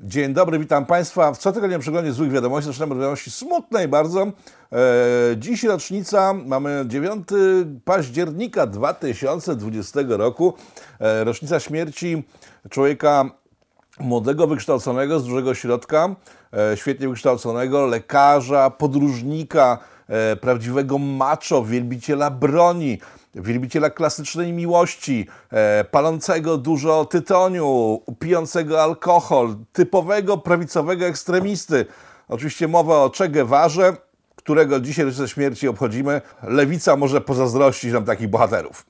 Dzień dobry, witam Państwa. W cotygodniowym przeglądzie złych wiadomości zaczynamy od wiadomości smutnej bardzo. E, dziś rocznica, mamy 9 października 2020 roku. E, rocznica śmierci człowieka młodego, wykształconego, z dużego środka, e, świetnie wykształconego, lekarza, podróżnika, prawdziwego macho, wielbiciela broni, wielbiciela klasycznej miłości, e, palącego dużo tytoniu, pijącego alkohol, typowego prawicowego ekstremisty. Oczywiście mowa o Che Guevarze, którego dzisiaj rocznicę śmierci obchodzimy. Lewica może pozazdrościć nam takich bohaterów.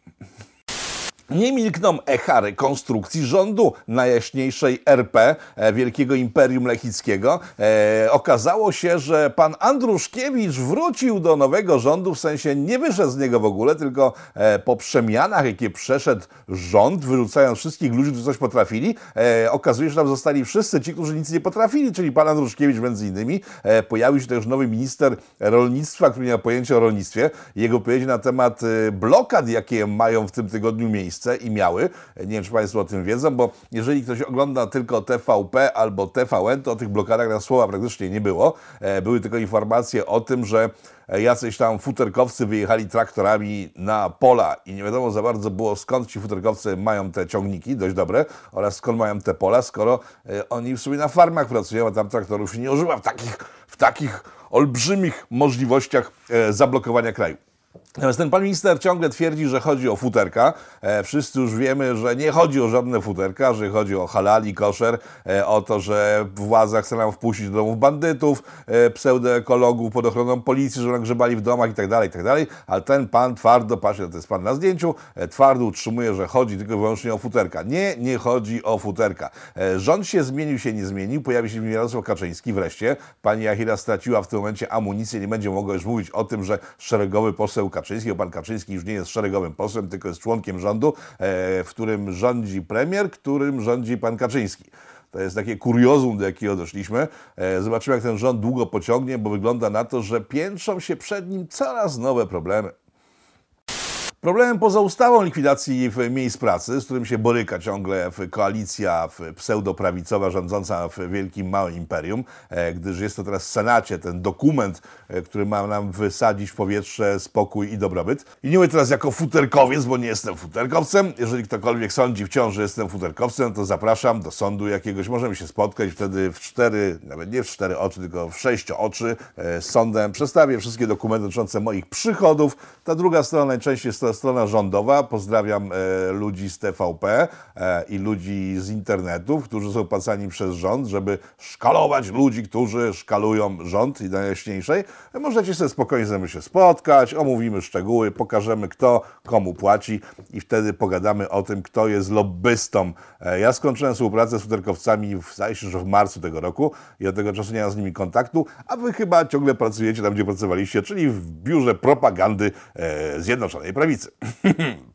Nie milkną echa rekonstrukcji rządu najjaśniejszej RP, e, Wielkiego Imperium Lechickiego. E, okazało się, że pan Andruszkiewicz wrócił do nowego rządu, w sensie nie wyszedł z niego w ogóle, tylko e, po przemianach, jakie przeszedł rząd, wyrzucając wszystkich ludzi, którzy coś potrafili, e, okazuje się, że tam zostali wszyscy ci, którzy nic nie potrafili, czyli pan Andruszkiewicz między innymi. E, pojawił się też nowy minister rolnictwa, który nie ma pojęcia o rolnictwie. Jego powiedzi na temat e, blokad, jakie mają w tym tygodniu miejsce i miały. Nie wiem, czy Państwo o tym wiedzą, bo jeżeli ktoś ogląda tylko TVP albo TVN, to o tych blokadach na słowa praktycznie nie było. E, były tylko informacje o tym, że jacyś tam futerkowcy wyjechali traktorami na pola i nie wiadomo za bardzo było skąd ci futerkowcy mają te ciągniki, dość dobre, oraz skąd mają te pola, skoro e, oni w sumie na farmach pracują, a tam traktorów się nie używa w takich, w takich olbrzymich możliwościach e, zablokowania kraju. Natomiast ten pan minister ciągle twierdzi, że chodzi o futerka. E, wszyscy już wiemy, że nie chodzi o żadne futerka, że chodzi o halali, koszer, e, o to, że władza chce nam wpuścić do domów bandytów, e, pseudoekologów pod ochroną policji, że nagrzebali w domach i tak dalej, i tak. Ale ten pan twardo, patrzcie, to jest pan na zdjęciu, e, twardo utrzymuje, że chodzi tylko i wyłącznie o futerka. Nie, nie chodzi o futerka. E, rząd się zmienił, się nie zmienił. Pojawi się Jarosław Kaczyński wreszcie. Pani Jachira straciła w tym momencie amunicję, nie będzie mogła już mówić o tym, że szeregowy poseł Kaczyński, bo pan Kaczyński już nie jest szeregowym posłem, tylko jest członkiem rządu, e, w którym rządzi premier, którym rządzi pan Kaczyński. To jest takie kuriozum, do jakiego doszliśmy. E, zobaczymy, jak ten rząd długo pociągnie, bo wygląda na to, że piętrzą się przed nim coraz nowe problemy. Problemem poza ustawą likwidacji miejsc pracy, z którym się boryka ciągle koalicja pseudoprawicowa rządząca w wielkim małym imperium, e, gdyż jest to teraz w Senacie ten dokument, e, który ma nam wysadzić w powietrze spokój i dobrobyt. I nie mówię teraz jako futerkowiec, bo nie jestem futerkowcem. Jeżeli ktokolwiek sądzi wciąż, że jestem futerkowcem, to zapraszam do sądu jakiegoś. Możemy się spotkać wtedy w cztery, nawet nie w cztery oczy, tylko w sześć oczy e, z sądem. Przedstawię wszystkie dokumenty dotyczące moich przychodów. Ta druga strona najczęściej jest strona rządowa. Pozdrawiam e, ludzi z TVP e, i ludzi z internetu, którzy są płacani przez rząd, żeby szkalować ludzi, którzy szkalują rząd i najjaśniejszej. Możecie sobie spokojnie ze mną się spotkać, omówimy szczegóły, pokażemy kto komu płaci i wtedy pogadamy o tym, kto jest lobbystą. E, ja skończyłem współpracę z futerkowcami, w, się, że w marcu tego roku i od tego czasu nie mam z nimi kontaktu, a wy chyba ciągle pracujecie tam, gdzie pracowaliście, czyli w biurze propagandy Zjednoczonej Prawicy.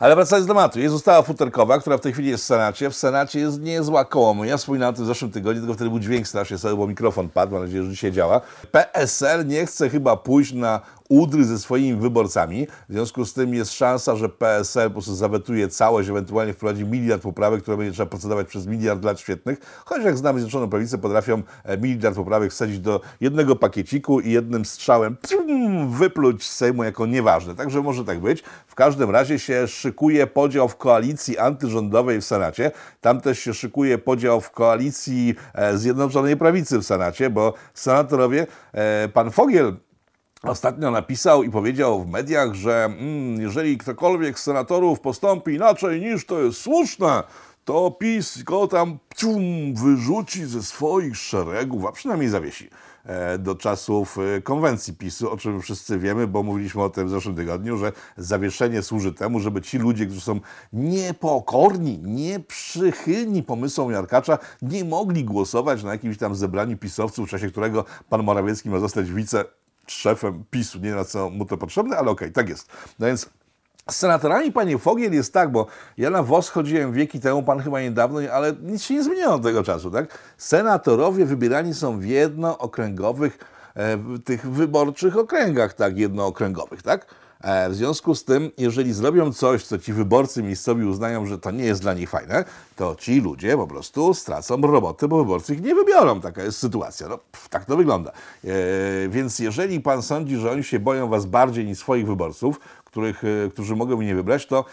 Ale wracając do tematu, jest ustawa futerkowa, która w tej chwili jest w Senacie. W Senacie jest niezła koło. Ja wspominałem o tym w zeszłym tygodniu, tylko wtedy był dźwięk strasznie bo mikrofon padł, mam nadzieję, że dzisiaj działa. PSL nie chce chyba pójść na udry ze swoimi wyborcami. W związku z tym jest szansa, że PSL po prostu zawetuje całość, ewentualnie wprowadzi miliard poprawek, które będzie trzeba procedować przez miliard lat świetnych. Choć jak znamy Zjednoczoną Prawicę, potrafią e, miliard poprawek wsadzić do jednego pakieciku i jednym strzałem wypluć z Sejmu jako nieważne. Także może tak być. W każdym razie się szykuje podział w koalicji antyrządowej w Senacie. Tam też się szykuje podział w koalicji e, Zjednoczonej Prawicy w Senacie, bo senatorowie, e, pan Fogiel Ostatnio napisał i powiedział w mediach, że mm, jeżeli ktokolwiek z senatorów postąpi inaczej niż to jest słuszne, to PiS go tam cium, wyrzuci ze swoich szeregów, a przynajmniej zawiesi e, do czasów e, konwencji PiSu, o czym wszyscy wiemy, bo mówiliśmy o tym w zeszłym tygodniu, że zawieszenie służy temu, żeby ci ludzie, którzy są niepokorni, nieprzychylni pomysłom Jarkacza, nie mogli głosować na jakimś tam zebraniu pisowców, w czasie którego pan Morawiecki ma zostać wice szefem PiSu. Nie na co mu to potrzebne, ale okej, okay, tak jest. No więc z senatorami, panie Fogiel, jest tak, bo ja na WOS chodziłem wieki temu, pan chyba niedawno, ale nic się nie zmieniło od tego czasu, tak? Senatorowie wybierani są w jednookręgowych, e, tych wyborczych okręgach, tak, jednookręgowych, tak? E, w związku z tym, jeżeli zrobią coś, co ci wyborcy miejscowi uznają, że to nie jest dla nich fajne, to ci ludzie po prostu stracą roboty, bo wyborcy ich nie wybiorą. Taka jest sytuacja. No, pff, tak to wygląda. E, więc jeżeli pan sądzi, że oni się boją was bardziej niż swoich wyborców, których, e, którzy mogą nie wybrać, to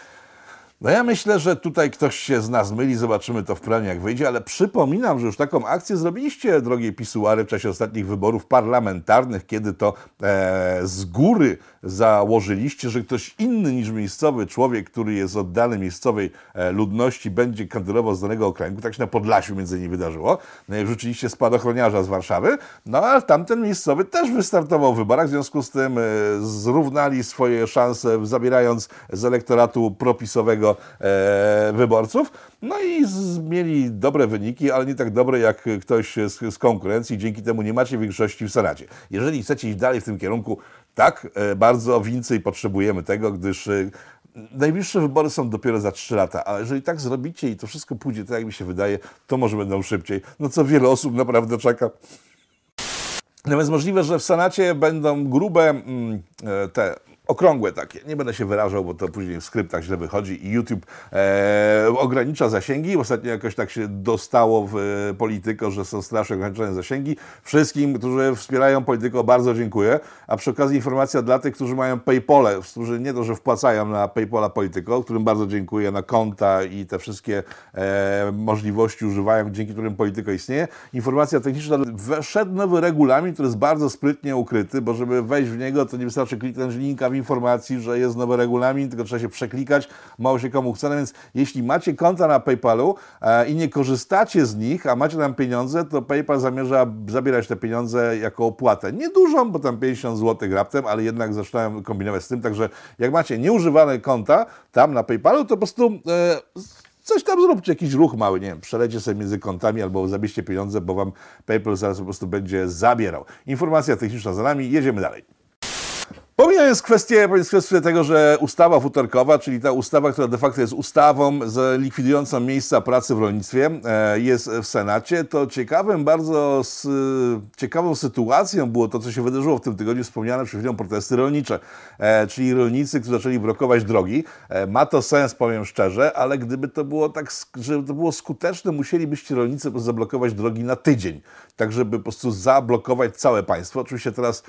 no ja myślę, że tutaj ktoś się z nas myli, zobaczymy to w planie jak wyjdzie, ale przypominam, że już taką akcję zrobiliście, drogie pisuary, w czasie ostatnich wyborów parlamentarnych, kiedy to e, z góry założyliście, że ktoś inny niż miejscowy człowiek, który jest oddany miejscowej e, ludności, będzie kandydował z danego okręgu. Tak się na Podlasiu między innymi wydarzyło. No i wrzuciliście spadochroniarza z Warszawy, no ale tamten miejscowy też wystartował w wyborach, w związku z tym e, zrównali swoje szanse, zabierając z elektoratu propisowego e, wyborców. No i z, mieli dobre wyniki, ale nie tak dobre jak ktoś z, z konkurencji. Dzięki temu nie macie większości w Senacie. Jeżeli chcecie iść dalej w tym kierunku, tak, e, bardzo więcej potrzebujemy tego, gdyż e, najbliższe wybory są dopiero za 3 lata, a jeżeli tak zrobicie i to wszystko pójdzie tak, jak mi się wydaje, to może będą szybciej. No co wiele osób naprawdę czeka. Natomiast możliwe, że w Senacie będą grube mm, e, te okrągłe takie. Nie będę się wyrażał, bo to później w skryptach źle wychodzi i YouTube e, ogranicza zasięgi. Ostatnio jakoś tak się dostało w e, Polityko, że są strasznie ograniczone zasięgi. Wszystkim, którzy wspierają Polityko, bardzo dziękuję. A przy okazji informacja dla tych, którzy mają Paypole, którzy nie to, że wpłacają na Paypola Polityko, którym bardzo dziękuję, na konta i te wszystkie e, możliwości używają, dzięki którym Polityko istnieje. Informacja techniczna, wszedł nowy regulamin, który jest bardzo sprytnie ukryty, bo żeby wejść w niego, to nie wystarczy kliknąć linka informacji, że jest nowy regulamin, tylko trzeba się przeklikać, mało się komu chce. No więc jeśli macie konta na PayPalu e, i nie korzystacie z nich, a macie tam pieniądze, to PayPal zamierza zabierać te pieniądze jako opłatę. Niedużą, bo tam 50 zł raptem, ale jednak zaczynają kombinować z tym. Także jak macie nieużywane konta tam na PayPalu, to po prostu e, coś tam zróbcie, jakiś ruch mały, nie wiem, przelecie sobie między kontami albo zabierzcie pieniądze, bo wam PayPal zaraz po prostu będzie zabierał. Informacja techniczna za nami, jedziemy dalej. Pomijając kwestię, kwestię tego, że ustawa futerkowa, czyli ta ustawa, która de facto jest ustawą likwidującą miejsca pracy w rolnictwie, e, jest w Senacie, to ciekawym, bardzo ciekawą sytuacją było to, co się wydarzyło w tym tygodniu, wspomniane przed chwilą protesty rolnicze, e, czyli rolnicy, którzy zaczęli blokować drogi. E, ma to sens, powiem szczerze, ale gdyby to było tak, żeby to było skuteczne, musielibyście rolnicy zablokować drogi na tydzień, tak żeby po prostu zablokować całe państwo. Oczywiście teraz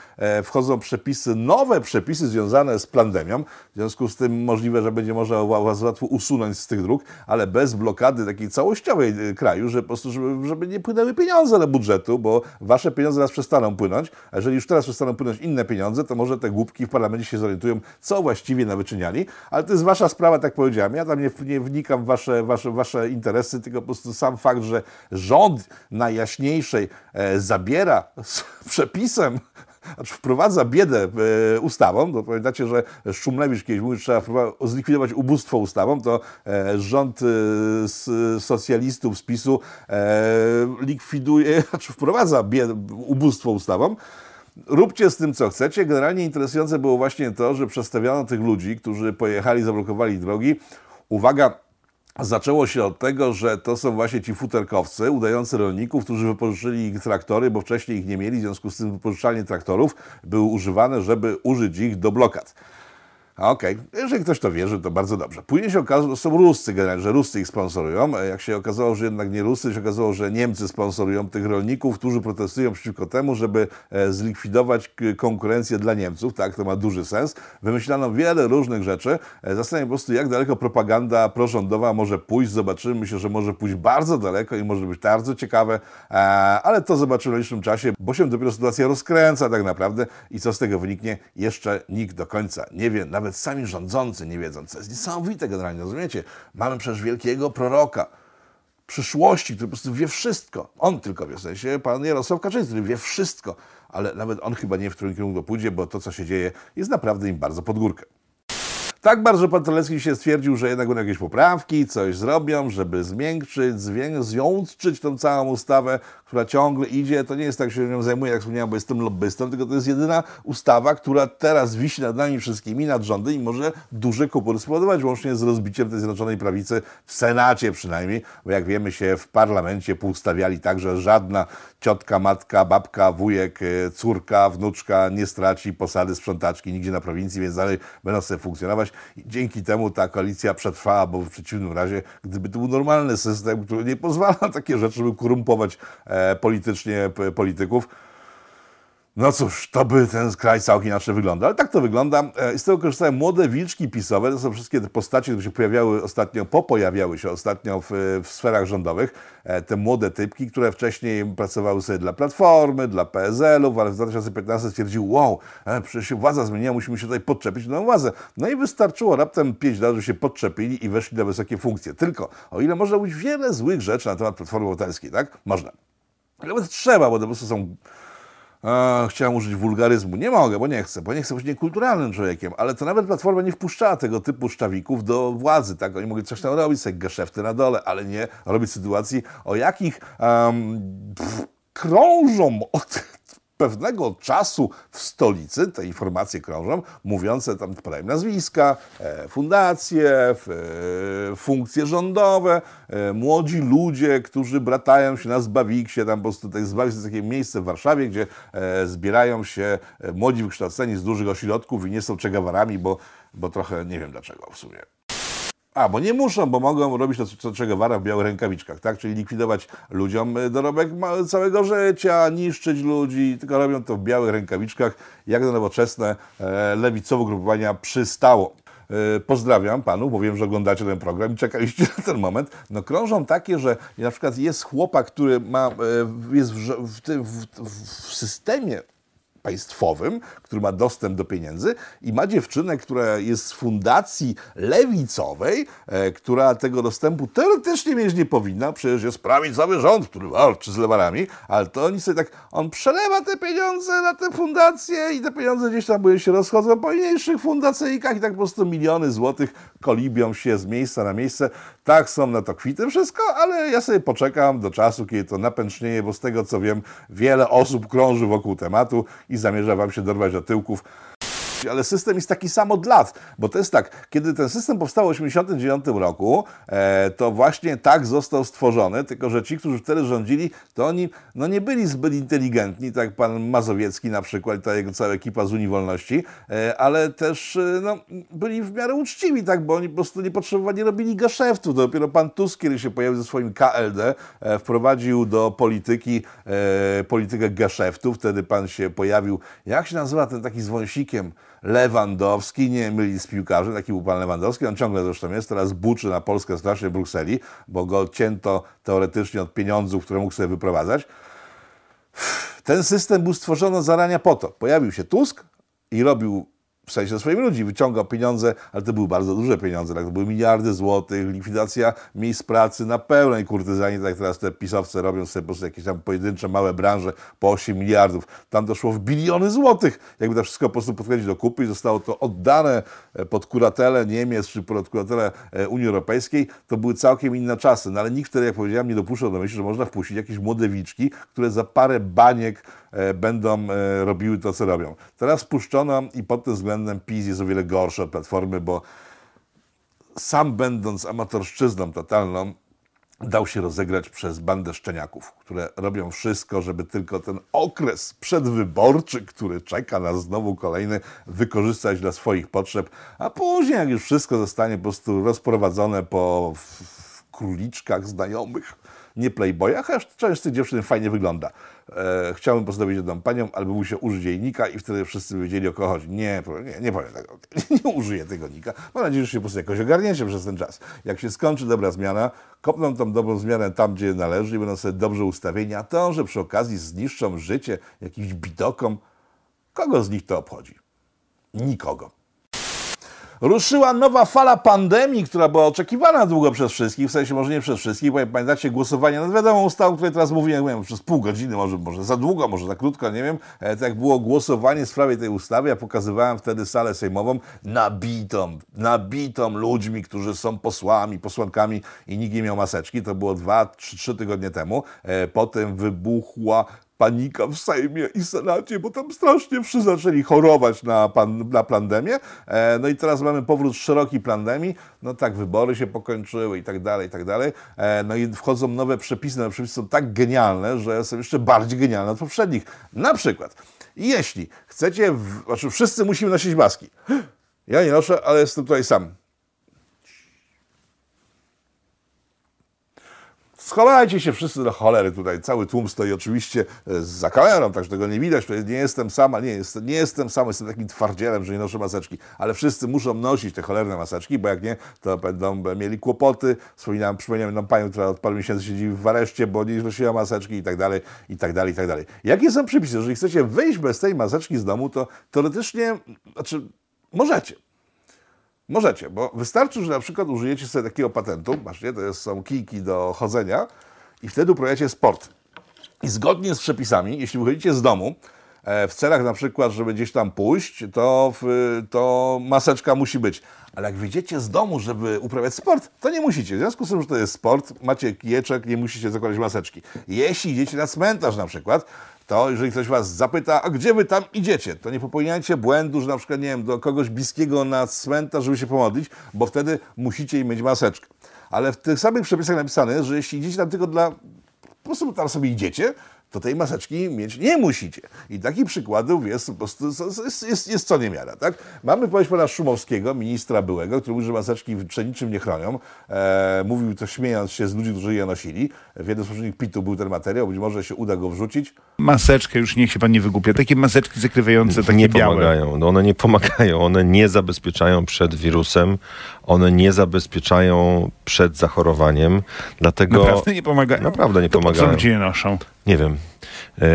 wchodzą przepisy nowe, przepisy związane z pandemią. W związku z tym możliwe, że będzie można was łatwo usunąć z tych dróg, ale bez blokady takiej całościowej y, kraju, że po prostu, żeby, żeby nie płynęły pieniądze do budżetu, bo wasze pieniądze teraz przestaną płynąć, a jeżeli już teraz przestaną płynąć inne pieniądze, to może te głupki w parlamencie się zorientują, co właściwie nawyczyniali, ale to jest wasza sprawa, tak powiedziałem. Ja tam nie, nie wnikam w wasze, wasze, wasze interesy, tylko po prostu sam fakt, że rząd najjaśniejszej e, zabiera z przepisem znaczy wprowadza biedę e, ustawą, bo pamiętacie, że Szumlewicz kiedyś mówił, że trzeba zlikwidować ubóstwo ustawą, to e, rząd e, socjalistów z PiSu likwiduje, znaczy wprowadza biedę, ubóstwo ustawą. Róbcie z tym, co chcecie. Generalnie interesujące było właśnie to, że przedstawiano tych ludzi, którzy pojechali, zablokowali drogi. Uwaga, Zaczęło się od tego, że to są właśnie ci futerkowcy udający rolników, którzy wypożyczyli ich traktory, bo wcześniej ich nie mieli, w związku z tym wypożyczalnie traktorów były używane, żeby użyć ich do blokad. Okej, okay. jeżeli ktoś to wierzy, to bardzo dobrze. Później się okazało, że są Ruscy generalnie, że Ruscy ich sponsorują. E, jak się okazało, że jednak nie Ruscy, się okazało, że Niemcy sponsorują tych rolników, którzy protestują przeciwko temu, żeby e, zlikwidować konkurencję dla Niemców. Tak, to ma duży sens. Wymyślano wiele różnych rzeczy. E, zastanawiam się po prostu, jak daleko propaganda prorządowa może pójść. Zobaczymy. Myślę, że może pójść bardzo daleko i może być bardzo ciekawe, ale to zobaczymy w licznym czasie, bo się dopiero sytuacja rozkręca tak naprawdę i co z tego wyniknie, jeszcze nikt do końca nie wie. Nawet nawet sami rządzący nie wiedzą, co jest niesamowite generalnie, rozumiecie? Mamy przecież wielkiego proroka przyszłości, który po prostu wie wszystko. On tylko wie, w sensie pan Jarosław Kaczyński, który wie wszystko, ale nawet on chyba nie w którym kierunku pójdzie, bo to, co się dzieje, jest naprawdę im bardzo pod górkę. Tak bardzo pan Terlecki się stwierdził, że jednak będą jakieś poprawki, coś zrobią, żeby zmiękczyć, związczyć tą całą ustawę, która ciągle idzie. To nie jest tak, że się nią zajmuję, jak wspomniałem, bo jestem lobbystą, tylko to jest jedyna ustawa, która teraz wisi nad nami wszystkimi, nad rządem i może duże kłopoty spowodować, łącznie z rozbiciem tej Zjednoczonej Prawicy w Senacie przynajmniej, bo jak wiemy się w parlamencie poustawiali tak, że żadna ciotka, matka, babka, wujek, e, córka, wnuczka nie straci posady sprzątaczki nigdzie na prowincji, więc dalej będą sobie funkcjonować. Dzięki temu ta koalicja przetrwała, bo w przeciwnym razie, gdyby to był normalny system, który nie pozwala na takie rzeczy, żeby korumpować e, politycznie polityków, no cóż, to by ten kraj całkiem inaczej wyglądał. Ale tak to wygląda. E, z tego korzystają młode wilczki pisowe. To są wszystkie te postacie, które się pojawiały ostatnio, popojawiały się ostatnio w, w sferach rządowych. E, te młode typki, które wcześniej pracowały sobie dla Platformy, dla PSL-ów, ale w 2015 stwierdził, wow, e, przecież się władza zmieniła, musimy się tutaj podczepić na władzę. No i wystarczyło raptem 5 lat, że się podczepili i weszli na wysokie funkcje. Tylko, o ile można mówić wiele złych rzeczy na temat Platformy Obywatelskiej, tak? Można. Nawet trzeba, bo po prostu są chciałem użyć wulgaryzmu. Nie mogę, bo nie chcę, bo nie chcę być niekulturalnym człowiekiem, ale to nawet Platforma nie wpuszczała tego typu szczawików do władzy, tak? Oni mogli coś tam robić, sobie geszefty na dole, ale nie robić sytuacji, o jakich um, pff, krążą od pewnego czasu w stolicy te informacje krążą, mówiące tam podają nazwiska, e, fundacje, e, funkcje rządowe, e, młodzi ludzie, którzy bratają się na Zbawiksie, tam po prostu tak Zbawik jest takie miejsce w Warszawie, gdzie zbierają się młodzi wykształceni z dużych ośrodków i nie są czegawarami, bo, bo trochę nie wiem dlaczego w sumie. A, bo nie muszą, bo mogą robić to, co czego wara w białych rękawiczkach, tak? Czyli likwidować ludziom e, dorobek całego życia, niszczyć ludzi, tylko robią to w białych rękawiczkach, jak na nowoczesne e, lewicowe grupowania przystało. E, pozdrawiam panu, bo wiem, że oglądacie ten program i czekaliście na ten moment. No krążą takie, że na przykład jest chłopak, który ma, e, jest w, w, w, w systemie państwowym, który ma dostęp do pieniędzy i ma dziewczynę, która jest z fundacji lewicowej, e, która tego dostępu teoretycznie mieć nie powinna, przecież jest prawicowy rząd, który walczy z lewarami, ale to oni sobie tak, on przelewa te pieniądze na te fundacje i te pieniądze gdzieś tam się rozchodzą po inniejszych fundacyjkach i tak po prostu miliony złotych kolibią się z miejsca na miejsce. Tak są na to kwity wszystko, ale ja sobie poczekam do czasu, kiedy to napęcznieje, bo z tego co wiem, wiele osób krąży wokół tematu i zamierza wam się dorwać do tyłków ale system jest taki sam od lat, bo to jest tak, kiedy ten system powstał w 1989 roku, e, to właśnie tak został stworzony, tylko że ci, którzy wtedy rządzili, to oni no nie byli zbyt inteligentni, tak pan Mazowiecki na przykład, ta jego cała ekipa z Unii Wolności, e, ale też e, no, byli w miarę uczciwi, tak, bo oni po prostu nie potrzebowali, robili geszeftu. Dopiero pan Tusk, kiedy się pojawił ze swoim KLD, e, wprowadził do polityki e, politykę geszeftu, wtedy pan się pojawił, jak się nazywa ten taki z wąsikiem, Lewandowski, nie myli z piłkarzem, taki był pan Lewandowski, on ciągle zresztą jest, teraz buczy na Polskę strasznie w Brukseli, bo go odcięto teoretycznie od pieniądzów, które mógł sobie wyprowadzać. Ten system był stworzony zarania po to. Pojawił się Tusk i robił w sensie swoich ludzi, wyciągał pieniądze, ale to były bardzo duże pieniądze, tak? to były miliardy złotych, likwidacja miejsc pracy na pełnej kurtyzanie, tak teraz te pisowce robią sobie po prostu jakieś tam pojedyncze małe branże po 8 miliardów. Tam doszło w biliony złotych, jakby to wszystko po prostu podkręcić do kupy i zostało to oddane e, pod kuratelę Niemiec czy pod kuratelę e, Unii Europejskiej, to były całkiem inne czasy, no ale nikt wtedy, jak powiedziałem, nie dopuszczał do myśli, że można wpuścić jakieś młode wiczki, które za parę baniek będą e, robiły to, co robią. Teraz puszczono i pod tym względem PiS jest o wiele gorszy od Platformy, bo sam będąc amatorszczyzną totalną, dał się rozegrać przez bandę szczeniaków, które robią wszystko, żeby tylko ten okres przedwyborczy, który czeka nas znowu kolejny, wykorzystać dla swoich potrzeb, a później, jak już wszystko zostanie po prostu rozprowadzone po króliczkach znajomych, nie playboyach, chociaż część z tych dziewczyn fajnie wygląda. E, chciałbym pozdrowić jedną panią, albo mu się użyć nika i wtedy wszyscy wiedzieli o kogo chodzi. Nie, nie, nie powiem tego. Nie użyję tego nika. Mam nadzieję, że się po prostu jakoś ogarniecie przez ten czas. Jak się skończy dobra zmiana, kopną tą dobrą zmianę tam, gdzie należy i będą sobie dobrze ustawieni, a to, że przy okazji zniszczą życie jakimś bidokom, kogo z nich to obchodzi? Nikogo. Ruszyła nowa fala pandemii, która była oczekiwana długo przez wszystkich, w sensie może nie przez wszystkich, bo jak pamiętacie głosowanie nad wiadomą ustawą, o której teraz mówiłem, przez pół godziny, może, może za długo, może za krótko, nie wiem, tak było głosowanie w sprawie tej ustawy, ja pokazywałem wtedy salę sejmową nabitą, nabitą ludźmi, którzy są posłami, posłankami i nikt nie miał maseczki, to było dwa, trzy, trzy tygodnie temu, e, potem wybuchła panika w Sejmie i Senacie, bo tam strasznie wszyscy zaczęli chorować na, pan, na pandemię. E, no i teraz mamy powrót szeroki pandemii. No tak, wybory się pokończyły i tak dalej, i tak dalej. E, no i wchodzą nowe przepisy. Nowe przepisy są tak genialne, że są jeszcze bardziej genialne od poprzednich. Na przykład, jeśli chcecie, w, znaczy wszyscy musimy nosić maski. Ja nie noszę, ale jestem tutaj sam. Schowajcie się wszyscy do cholery tutaj. Cały tłum stoi oczywiście e, za kamerą, tak że tego nie widać. Nie jestem sama, nie, jest, nie jestem sam, jestem takim twardzielem, że nie noszę maseczki. Ale wszyscy muszą nosić te cholerne maseczki, bo jak nie, to będą mieli kłopoty. Wspominałem, przypomniałem nam panią, która od paru miesięcy siedzi w areszcie, bo nie nosiła maseczki i tak dalej, i tak dalej, i tak dalej. Jakie są przepisy? Jeżeli chcecie wyjść bez tej maseczki z domu, to teoretycznie, znaczy możecie. Możecie, bo wystarczy, że na przykład użyjecie sobie takiego patentu, macie, to są kijki do chodzenia i wtedy uprawiacie sport. I zgodnie z przepisami, jeśli wychodzicie z domu, e, w celach na przykład, żeby gdzieś tam pójść, to, to maseczka musi być. Ale jak wyjdziecie z domu, żeby uprawiać sport, to nie musicie. W związku z tym, że to jest sport, macie kijeczek, nie musicie zakładać maseczki. Jeśli idziecie na cmentarz na przykład, to jeżeli ktoś was zapyta, a gdzie wy tam idziecie, to nie popełniajcie błędu, że na przykład, nie wiem, do kogoś bliskiego na cmentarz, żeby się pomodlić, bo wtedy musicie mieć maseczkę. Ale w tych samych przepisach napisane jest, że jeśli idziecie tam tylko dla... Po prostu tam sobie idziecie, to tej maseczki mieć nie musicie. I takich przykładów jest po prostu jest, jest, jest co niemiara. Tak? Mamy powiedzieć pana Szumowskiego, ministra byłego, który mówi, że maseczki przed niczym nie chronią. E, mówił to śmiejąc się z ludzi, którzy je nosili. W jednym z poprzednich pitów był ten materiał, być może się uda go wrzucić. Maseczkę, już niech się pan nie wygłupia. Takie maseczki zakrywające, takie nie białe. pomagają. No one nie pomagają. One nie zabezpieczają przed wirusem. One nie zabezpieczają przed zachorowaniem. Dlatego... Naprawdę nie pomagają? Naprawdę nie to Po co pomagają. ludzie je noszą? Nie wiem. E,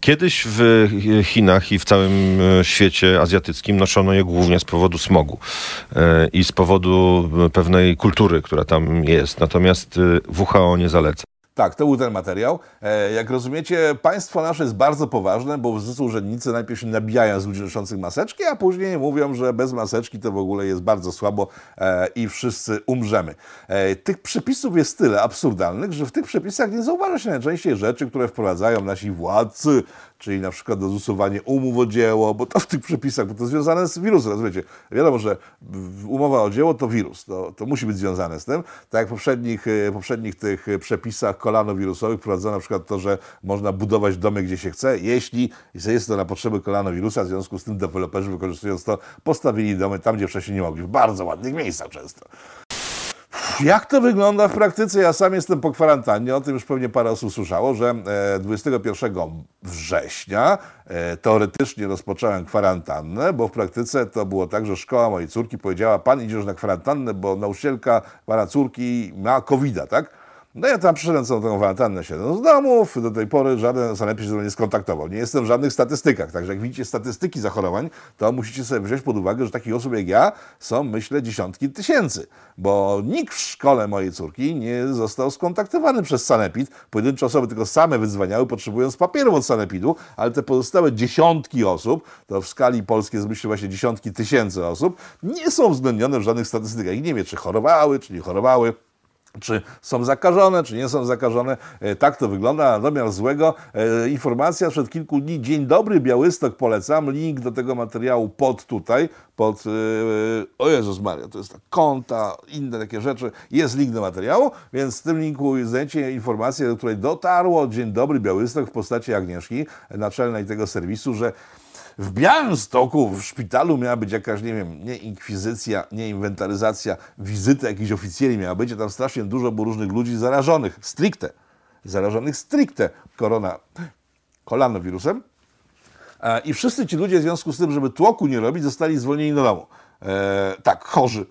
Kiedyś w Chinach i w całym e, świecie azjatyckim noszono je głównie z powodu smogu e, i z powodu pewnej kultury, która tam jest. Natomiast WHO nie zaleca. Tak, to był ten materiał. E, jak rozumiecie, państwo nasze jest bardzo poważne, bo w związku urzędnicy najpierw się nabijają z ludzi noszących maseczki, a później mówią, że bez maseczki to w ogóle jest bardzo słabo e, i wszyscy umrzemy. E, tych przepisów jest tyle absurdalnych, że w tych przepisach nie zauważa się najczęściej rzeczy, które wprowadzają nasi władcy, czyli na przykład usuwanie umów o dzieło, bo to w tych przepisach, bo to związane z wirusem, rozumiecie? Wiadomo, że umowa o dzieło to wirus, to, to musi być związane z tym. Tak jak w poprzednich, poprzednich tych przepisach kolanowirusowych wprowadzono na przykład to, że można budować domy, gdzie się chce, jeśli jest to na potrzeby kolanowirusa, w związku z tym deweloperzy wykorzystując to, postawili domy tam, gdzie wcześniej nie mogli, w bardzo ładnych miejscach często. Jak to wygląda w praktyce? Ja sam jestem po kwarantannie, o tym już pewnie parę osób słyszało, że 21 września e, teoretycznie rozpocząłem kwarantannę, bo w praktyce to było tak, że szkoła mojej córki powiedziała, pan idziesz na kwarantannę, bo nauczycielka pana córki ma covid tak? No ja tam przyszedłem całą tą kwarantannę, siedząc z domów, do tej pory żaden sanepid się ze mną nie skontaktował. Nie jestem w żadnych statystykach, także jak widzicie statystyki zachorowań, to musicie sobie wziąć pod uwagę, że takich osób jak ja są, myślę, dziesiątki tysięcy, bo nikt w szkole mojej córki nie został skontaktowany przez sanepid. Pojedyncze osoby tylko same wydzwaniały, potrzebując papieru od sanepidu, ale te pozostałe dziesiątki osób, to w skali polskiej jest myślę właśnie dziesiątki tysięcy osób, nie są uwzględnione w żadnych statystykach. I nie wie, czy chorowały, czy nie chorowały czy są zakażone, czy nie są zakażone. E, tak to wygląda. Na domiar złego e, informacja przed kilku dni. Dzień dobry, Białystok, polecam. Link do tego materiału pod tutaj, pod, e, o Jezus Maria, to jest ta konta, inne takie rzeczy. Jest link do materiału, więc w tym linku znajdziecie informację, do której dotarło Dzień dobry, Białystok w postaci Agnieszki, naczelnej tego serwisu, że w Białymstoku, w szpitalu miała być jakaś, nie wiem, nie inkwizycja, nie inwentaryzacja, wizyta jakichś oficjeli miała być, a tam strasznie dużo było różnych ludzi zarażonych, stricte, zarażonych stricte korona, kolanowirusem. E, I wszyscy ci ludzie w związku z tym, żeby tłoku nie robić, zostali zwolnieni do domu. E, tak, chorzy.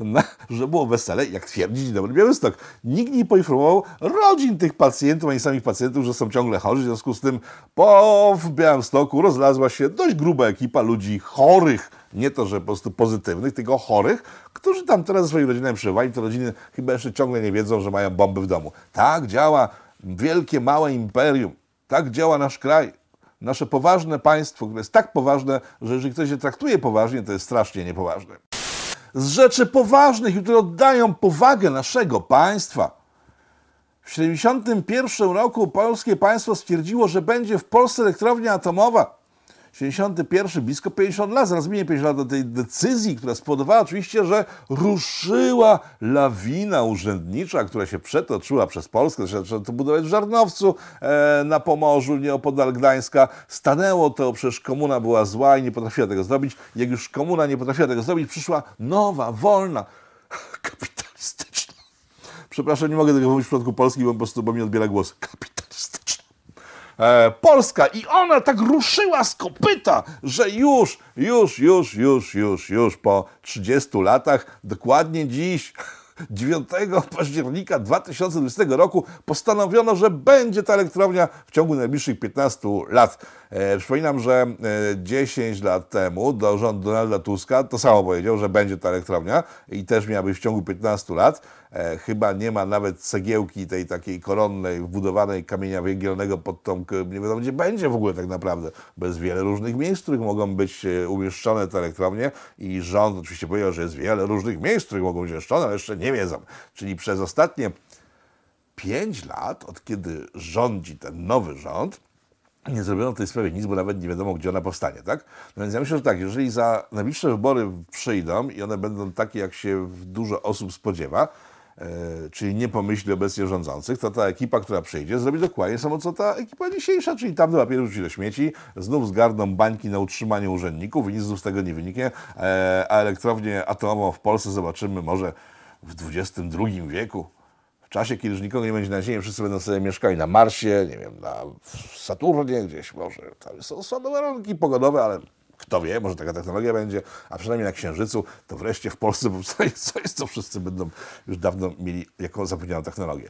Na, że było wesele, jak twierdzi Dobry Białystok. Nikt nie poinformował rodzin tych pacjentów, ani samych pacjentów, że są ciągle chorzy. W związku z tym po w Białymstoku rozlazła się dość gruba ekipa ludzi chorych, nie to, że po prostu pozytywnych, tylko chorych, którzy tam teraz swoimi rodzinami przebywali. Te rodziny chyba jeszcze ciągle nie wiedzą, że mają bomby w domu. Tak działa wielkie, małe imperium. Tak działa nasz kraj. Nasze poważne państwo, które jest tak poważne, że jeżeli ktoś się traktuje poważnie, to jest strasznie niepoważne. Z rzeczy poważnych, które oddają powagę naszego państwa. W 1971 roku polskie państwo stwierdziło, że będzie w Polsce elektrownia atomowa. 71, blisko 50 lat, zaraz minie 50 lat do tej decyzji, która spowodowała oczywiście, że ruszyła lawina urzędnicza, która się przetoczyła przez Polskę, zaczęto to budować w Żarnowcu e, na Pomorzu, nieopodal Gdańska. Stanęło to, przecież komuna była zła i nie potrafiła tego zrobić. Jak już komuna nie potrafiła tego zrobić, przyszła nowa, wolna, kapitalistyczna. Przepraszam, nie mogę tego mówić w przypadku Polski, bo po prostu bo mi odbiera głos. Kapitalistyczna e, Polska i ona tak ruszyła z kopyta, że już, już, już, już, już, już po 30 latach, dokładnie dziś, 9 października 2020 roku postanowiono, że będzie ta elektrownia w ciągu najbliższych 15 lat. E, przypominam, że e, 10 lat temu do rząd Donalda Tuska to samo powiedział, że będzie ta elektrownia i też miała być w ciągu 15 lat. E, chyba nie ma nawet cegiełki tej takiej koronnej, wbudowanej kamienia węgielnego pod tą, nie wiadomo gdzie będzie w ogóle tak naprawdę, bez wiele różnych miejsc, w których mogą być e, umieszczone te elektrownie i rząd oczywiście powiedział, że jest wiele różnych miejsc, w których mogą być umieszczone, ale jeszcze nie wiedzą. Czyli przez ostatnie 5 lat, od kiedy rządzi ten nowy rząd, nie zrobiono w tej sprawie nic, bo nawet nie wiadomo, gdzie ona powstanie, tak? No więc ja myślę, że tak, jeżeli za najbliższe wybory przyjdą i one będą takie, jak się dużo osób spodziewa, e, czyli nie pomyśli obecnie rządzących, to ta ekipa, która przyjdzie, zrobi dokładnie samo, co ta ekipa dzisiejsza, czyli tam do papieru rzuci do śmieci, znów zgarną bańki na utrzymanie urzędników i nic z tego nie wyniknie, e, a elektrownię atomową w Polsce zobaczymy może w XXI wieku, czasie, kiedy już nikogo nie będzie na Ziemi, wszyscy będą sobie mieszkali na Marsie, nie wiem, na Saturnie gdzieś może. Tam są słabe warunki pogodowe, ale kto wie, może taka technologia będzie, a przynajmniej na Księżycu, to wreszcie w Polsce powstanie coś, co wszyscy będą już dawno mieli jako zapewnioną technologię.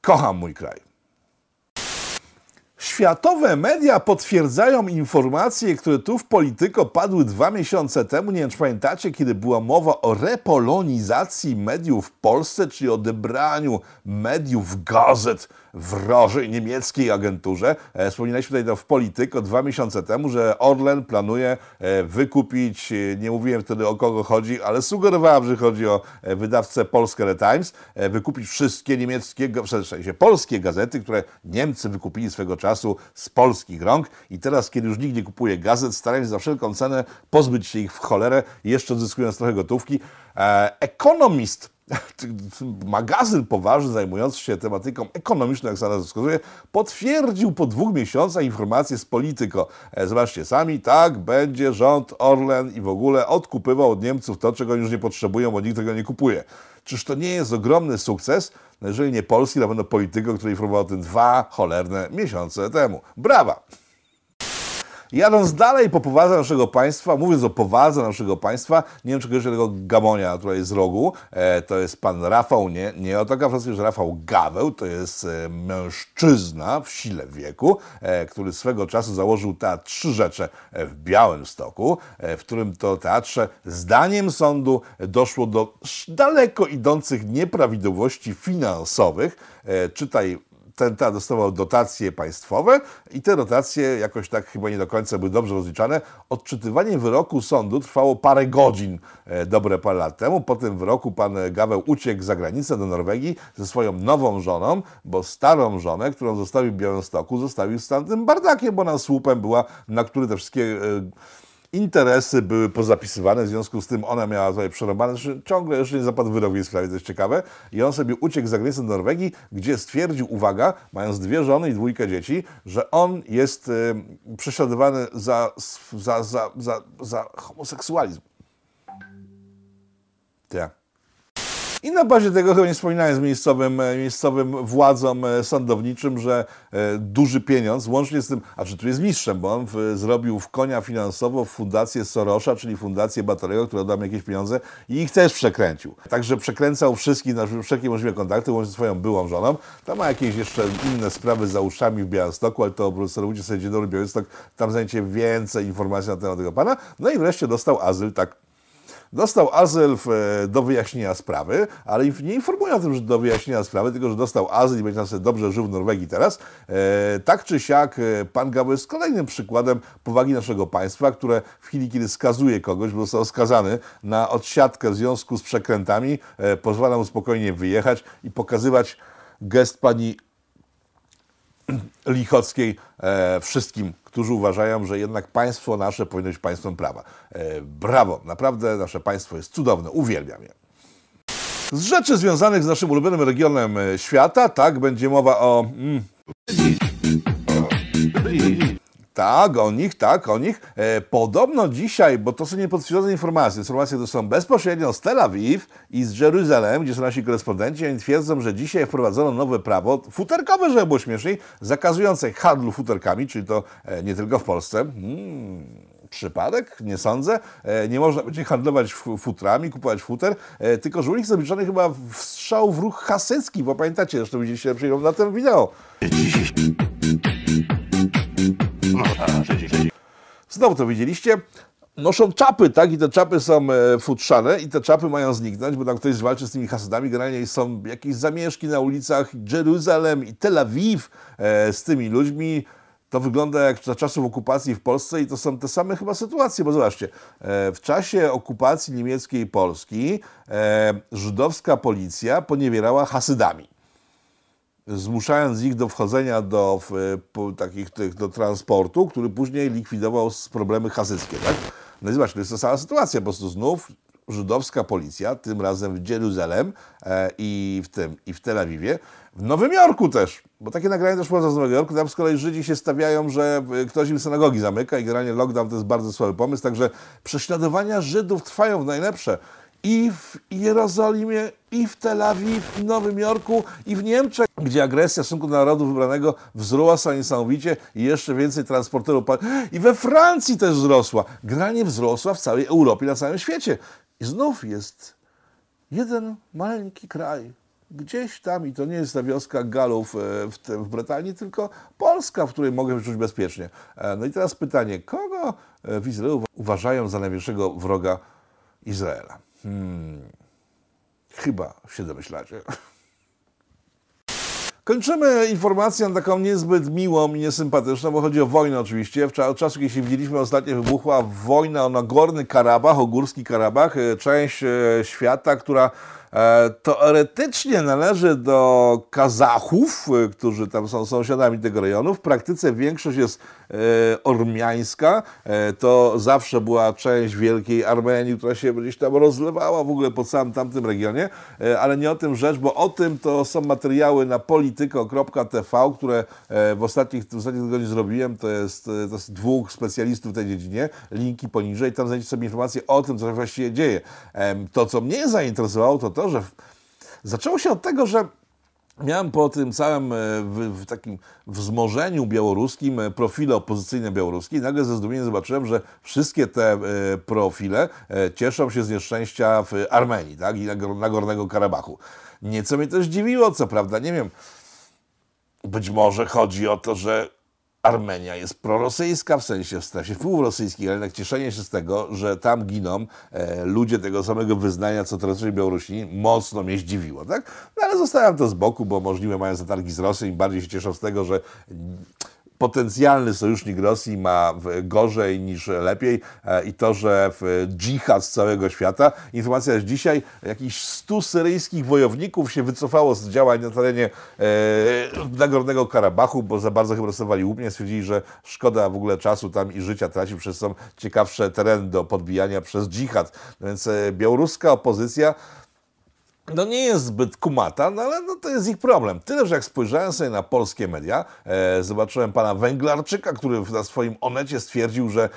Kocham mój kraj. Światowe media potwierdzają informacje, które tu w Polityko padły dwa miesiące temu. Nie wiem, czy pamiętacie, kiedy była mowa o repolonizacji mediów w Polsce, czyli odebraniu mediów, gazet wrożej niemieckiej agenturze. E, Wspominaliśmy tutaj to w Polityko dwa miesiące temu, że Orlen planuje e, wykupić, e, nie mówiłem wtedy o kogo chodzi, ale sugerowałem, że chodzi o wydawcę Polskę The Times, wykupić wszystkie niemieckie, w sensie polskie gazety, które Niemcy wykupili swego czasu z polskich rąk i teraz, kiedy już nikt nie kupuje gazet, starają się za wszelką cenę pozbyć się ich w cholerę, jeszcze odzyskując trochę gotówki. E, Economist magazyn poważny zajmujący się tematyką ekonomiczną, jak sama wskazuje, potwierdził po dwóch miesiącach informacje z Polityko. E, Zobaczcie sami, tak, będzie rząd Orlen i w ogóle odkupywał od Niemców to, czego już nie potrzebują, bo nikt tego nie kupuje. Czyż to nie jest ogromny sukces? No jeżeli nie Polski, na pewno Polityko, który informował o tym dwa cholerne miesiące temu. Brawa! Jadąc dalej po powadze naszego państwa, mówiąc o powadze naszego państwa, nie wiem, czy kojarzycie tego gamonia tutaj z rogu, e, to jest pan Rafał, nie, nie Oto Gawrowski, że Rafał Gaweł, to jest e, mężczyzna w sile wieku, e, który swego czasu założył teatr Trzy Rzecze e, w Białymstoku, e, w którym to teatrze zdaniem sądu doszło do daleko idących nieprawidłowości finansowych, e, czytaj ten teatr dostawał dotacje państwowe i te dotacje jakoś tak chyba nie do końca były dobrze rozliczane. Odczytywanie wyroku sądu trwało parę godzin, e, dobre parę lat temu. Po tym wyroku pan Gaweł uciekł za granicę do Norwegii ze swoją nową żoną, bo starą żonę, którą zostawił w Białymstoku, zostawił z tamtym bardakiem, bo ona słupem była, na który te wszystkie... E, interesy były pozapisywane, w związku z tym ona miała tutaj przerobane, że ciągle jeszcze nie zapadł wyrok w jej sprawie, to jest ciekawe. I on sobie uciekł za granicę do Norwegii, gdzie stwierdził, uwaga, mając dwie żony i dwójkę dzieci, że on jest y, prześladowany za, za, za, za, za homoseksualizm. Tak. I na bazie tego chyba nie wspominałem z miejscowym, e, miejscowym władzom e, sądowniczym, że e, duży pieniądz, łącznie z tym, a czy tu jest mistrzem, bo on w, zrobił w konia finansowo fundację Sorosza, czyli fundację Batorego, która da jakieś pieniądze i ich też przekręcił. Także przekręcał wszystkich na wszelkie możliwe kontakty, łącznie z swoją byłą żoną. Tam ma jakieś jeszcze inne sprawy za uszami w Białymstoku, ale to Ludzie sobie Dzień Dobry Białystok, tam znajdziecie więcej informacji na temat tego pana. No i wreszcie dostał azyl tak Dostał azyl w, e, do wyjaśnienia sprawy, ale nie informuje o tym, że do wyjaśnienia sprawy, tylko że dostał azyl i będzie sobie dobrze żył w Norwegii teraz. E, tak czy siak, e, pan Gabo jest kolejnym przykładem powagi naszego państwa, które w chwili, kiedy skazuje kogoś, bo został skazany na odsiadkę w związku z przekrętami, e, pozwala mu spokojnie wyjechać i pokazywać gest pani Lichockiej e, wszystkim, którzy uważają, że jednak państwo nasze powinno być państwem prawa. E, brawo, naprawdę nasze państwo jest cudowne, uwielbiam je. Z rzeczy związanych z naszym ulubionym regionem e, świata, tak, będzie mowa o... Mm, tak, o nich, tak, o nich. E, podobno dzisiaj, bo to są niepotwierdzone informacje, informacje to są bezpośrednio z Tel Awiw i z Jeruzalem, gdzie są nasi korespondenci, oni twierdzą, że dzisiaj wprowadzono nowe prawo, futerkowe, żeby było śmieszniej, zakazujące handlu futerkami, czyli to e, nie tylko w Polsce. Hmm przypadek, nie sądzę. E, nie można będzie handlować futrami, kupować futer, e, tylko że u nich zaliczony chyba strzał w ruch hasycki, bo pamiętacie, zresztą widzieliście na tym wideo. Znowu to widzieliście. Noszą czapy, tak? I te czapy są e, futrzane i te czapy mają zniknąć, bo tam ktoś walczy z tymi hasadami. Generalnie są jakieś zamieszki na ulicach Jeruzalem i Tel Awiw e, z tymi ludźmi. To wygląda jak za czasów okupacji w Polsce i to są te same chyba sytuacje, bo zobaczcie, e, w czasie okupacji niemieckiej Polski żydowska policja poniewierała hasydami zmuszając ich do wchodzenia do po, takich tych, do transportu, który później likwidował problemy hasyckie. Tak? No i zobacz, to jest ta sama sytuacja, po prostu znów żydowska policja, tym razem w Jeruzalem e, i w tym, i w Tel Awiwie, w Nowym Jorku też, bo takie nagrania też pochodzą z Nowego Jorku, tam z kolei Żydzi się stawiają, że e, ktoś im synagogi zamyka i generalnie lockdown to jest bardzo słaby pomysł, także prześladowania Żydów trwają w najlepsze i w Jerozolimie, i w Tel Awiw, i w Nowym Jorku, i w Niemczech, gdzie agresja w stosunku do narodu wybranego wzrosła niesamowicie i jeszcze więcej transporterów. I we Francji też wzrosła. Generalnie wzrosła w całej Europie, na całym świecie. I znów jest jeden maleńki kraj, gdzieś tam, i to nie jest ta wioska Galów e, w, w Brytanii, tylko Polska, w której mogę czuć bezpiecznie. E, no i teraz pytanie, kogo e, w Izraelu uważają za największego wroga Izraela? Hmm, chyba się domyślacie. Kończymy informacją taką niezbyt miłą i niesympatyczną, bo chodzi o wojnę oczywiście. Od czasu, kiedy się widzieliśmy ostatnio, wybuchła wojna o Nagorny Karabach, o Górski Karabach, e, część e, świata, która E, teoretycznie należy do Kazachów, którzy tam są sąsiadami tego rejonu. W praktyce większość jest ormiańska. To zawsze była część wielkiej Armenii, która się gdzieś tam rozlewała w ogóle po całym tamtym regionie, ale nie o tym rzecz, bo o tym to są materiały na polityko.tv, które w ostatnich, w ostatnich tygodniach zrobiłem. To jest, to jest dwóch specjalistów w tej dziedzinie. Linki poniżej. Tam znajdziecie sobie informacje o tym, co się właściwie dzieje. To, co mnie zainteresowało, to to, że zaczęło się od tego, że miałem po tym całym e, w, w, takim wzmożeniu białoruskim e, profile opozycyjne białoruskie i nagle ze zdumieniem zobaczyłem, że wszystkie te e, profile cieszą się z nieszczęścia w Armenii tak? i Nagornego Karabachu. Nieco mnie też dziwiło, co prawda, nie wiem, być może chodzi o to, że Armenia jest prorosyjska, w sensie w strefie wpływów rosyjskich, ale jednak cieszenie się z tego, że tam giną e, ludzie tego samego wyznania, co tradycyjnie Białorusini, mocno mnie zdziwiło, tak? No ale zostawiam to z boku, bo możliwe mają zatargi z Rosją i bardziej się cieszą z tego, że potencjalny sojusznik Rosji ma gorzej niż lepiej e, i to, że dżihad z całego świata. Informacja jest dzisiaj, jakiś 100 syryjskich wojowników się wycofało z działań na terenie e, Nagornego Karabachu, bo za bardzo chyba rysowali łupnie, stwierdzili, że szkoda w ogóle czasu tam i życia tracić, przez są ciekawsze tereny do podbijania przez dżihad. No więc e, białoruska opozycja no nie jest zbyt kumata, no ale no to jest ich problem. Tyle, że jak spojrzałem sobie na polskie media, e, zobaczyłem pana Węglarczyka, który na swoim onecie stwierdził, że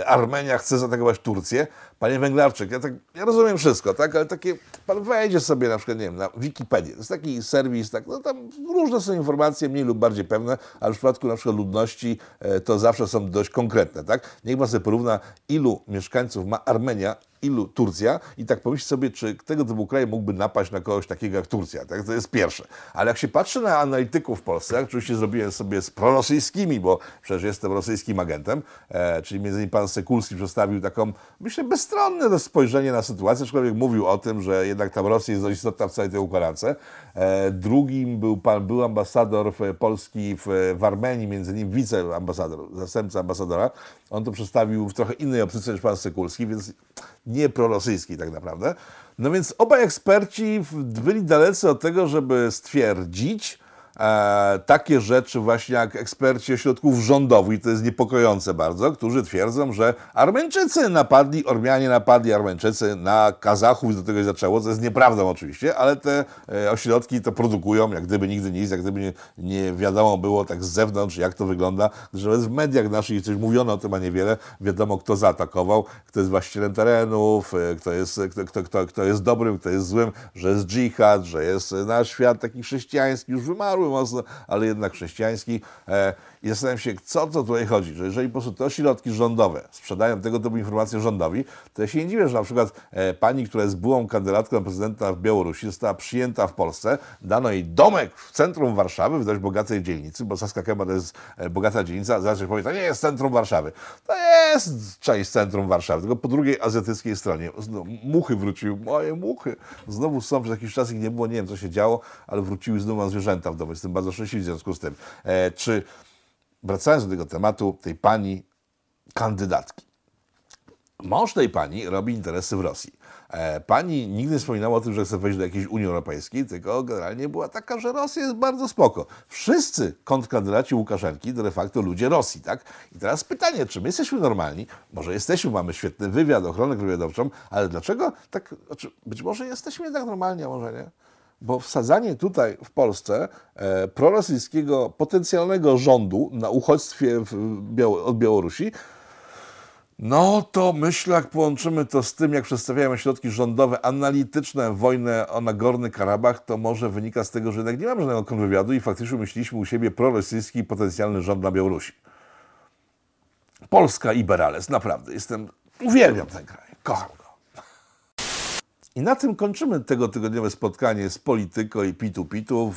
e, Armenia chce zaatakować Turcję. Panie Węglarczyk, ja, tak, ja rozumiem wszystko, tak, ale takie, pan wejdzie sobie na przykład, nie wiem, na Wikipedię, to jest taki serwis, tak, no tam różne są informacje, mniej lub bardziej pewne, ale w przypadku na przykład ludności e, to zawsze są dość konkretne, tak. Niech pan sobie porówna, ilu mieszkańców ma Armenia, ilu Turcja i tak pomyśl sobie, czy tego typu kraj mógłby napaść na kogoś takiego jak Turcja. Tak? To jest pierwsze. Ale jak się patrzy na analityków w Polsce, oczywiście zrobiłem sobie z prorosyjskimi, bo przecież jestem rosyjskim agentem, e, czyli między innymi pan Sekulski przedstawił taką, myślę, bezstronne spojrzenie na sytuację, aczkolwiek mówił o tym, że jednak tam Rosja jest dość istotna w całej tej układance. E, drugim był pan, był ambasador Polski w, w Armenii, między innymi wiceambasador, zastępca ambasadora. On to przedstawił w trochę innej optyce niż pan Sekulski, więc nie prorosyjski tak naprawdę. No więc obaj eksperci byli dalecy od tego, żeby stwierdzić, e, takie rzeczy właśnie jak eksperci ośrodków rządowych, i to jest niepokojące bardzo, którzy twierdzą, że Armeńczycy napadli, Ormianie napadli Armeńczycy na Kazachów i do tego się zaczęło, co jest nieprawdą oczywiście, ale te e, ośrodki to produkują, jak gdyby nigdy nic, jak gdyby nie, nie wiadomo było tak z zewnątrz, jak to wygląda, że w mediach naszych coś mówiono o tym, a niewiele, wiadomo kto zaatakował, kto jest właścicielem terenów, e, kto jest, kto, kto, kto, kto jest dobrym, kto jest złym, że jest dżihad, że jest nasz świat taki chrześcijański, już wymarły mocno, ale jednak chrześcijański. I zastanawiam się, co to tutaj chodzi, że jeżeli po prostu te ośrodki rządowe sprzedają tego typu informacje rządowi, to ja się nie dziwię, że na przykład e, pani, która jest byłą kandydatką na prezydenta w Białorusi, została przyjęta w Polsce, dano jej domek w centrum Warszawy, w dość bogatej dzielnicy, bo Saska Kępa to jest e, bogata dzielnica, zaraz się powie, to nie jest centrum Warszawy. To jest część centrum Warszawy, tylko po drugiej azjatyckiej stronie. Muchy wróciły, moje muchy. Znowu są, przez jakiś czas ich nie było, nie wiem co się działo, ale wróciły znowu mam zwierzęta w domu. Jestem bardzo szczęśliwy w związku z tym. E, czy, wracając do tego tematu, tej pani kandydatki. Mąż tej pani robi interesy w Rosji. E, pani nigdy nie wspominała o tym, że chce wejść do jakiejś Unii Europejskiej, tylko generalnie była taka, że Rosja jest bardzo spoko. Wszyscy kontrkandydaci Łukaszenki to de facto ludzie Rosji, tak? I teraz pytanie, czy my jesteśmy normalni? Może jesteśmy, mamy świetny wywiad, ochronę wywiadowczą, ale dlaczego tak, znaczy, być może jesteśmy tak normalni, a może nie? Bo wsadzanie tutaj w Polsce e, prorosyjskiego potencjalnego rządu na uchodźstwie Biało- od Białorusi no to myślę, jak połączymy to z tym, jak przedstawiają środki rządowe analityczne wojnę o Nagorny Karabach, to może wynika z tego, że jednak nie mamy żadnego kontrwywiadu i faktycznie myśleliśmy u siebie prorosyjski potencjalny rząd na Białorusi. Polska i naprawdę. Jestem, uwielbiam ten kraj, kocham go. I na tym kończymy tego tygodniowe spotkanie z Polityko i Pitu Pitu,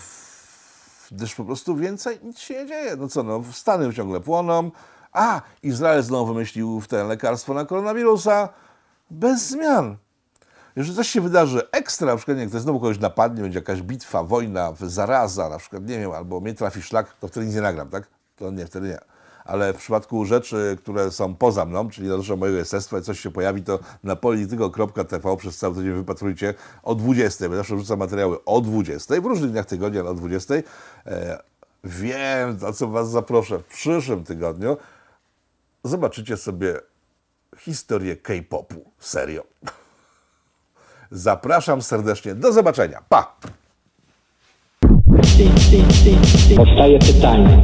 gdyż po prostu więcej nic się nie dzieje. No co, no, Stany ciągle płoną, a, Izrael znowu wymyślił w ten lekarstwo na koronawirusa bez zmian. Jeżeli coś się wydarzy ekstra, na przykład jak ktoś znowu kogoś napadnie, będzie jakaś bitwa, wojna, zaraza, na przykład, nie wiem, albo mnie trafi szlak, to wtedy nic nie nagram, tak? To nie, wtedy nie. Ale w przypadku rzeczy, które są poza mną, czyli dotyczą mojego jestestwa i coś się pojawi, to na polityko.tv przez cały tydzień wypatrujcie o 20. Bo zawsze wrzucam materiały o 20, w różnych dniach tygodnia, o 20. E, wiem, na co Was zaproszę w przyszłym tygodniu zobaczycie sobie historię K-popu. Serio. Zapraszam serdecznie. Do zobaczenia. Pa! Powstaje pytanie,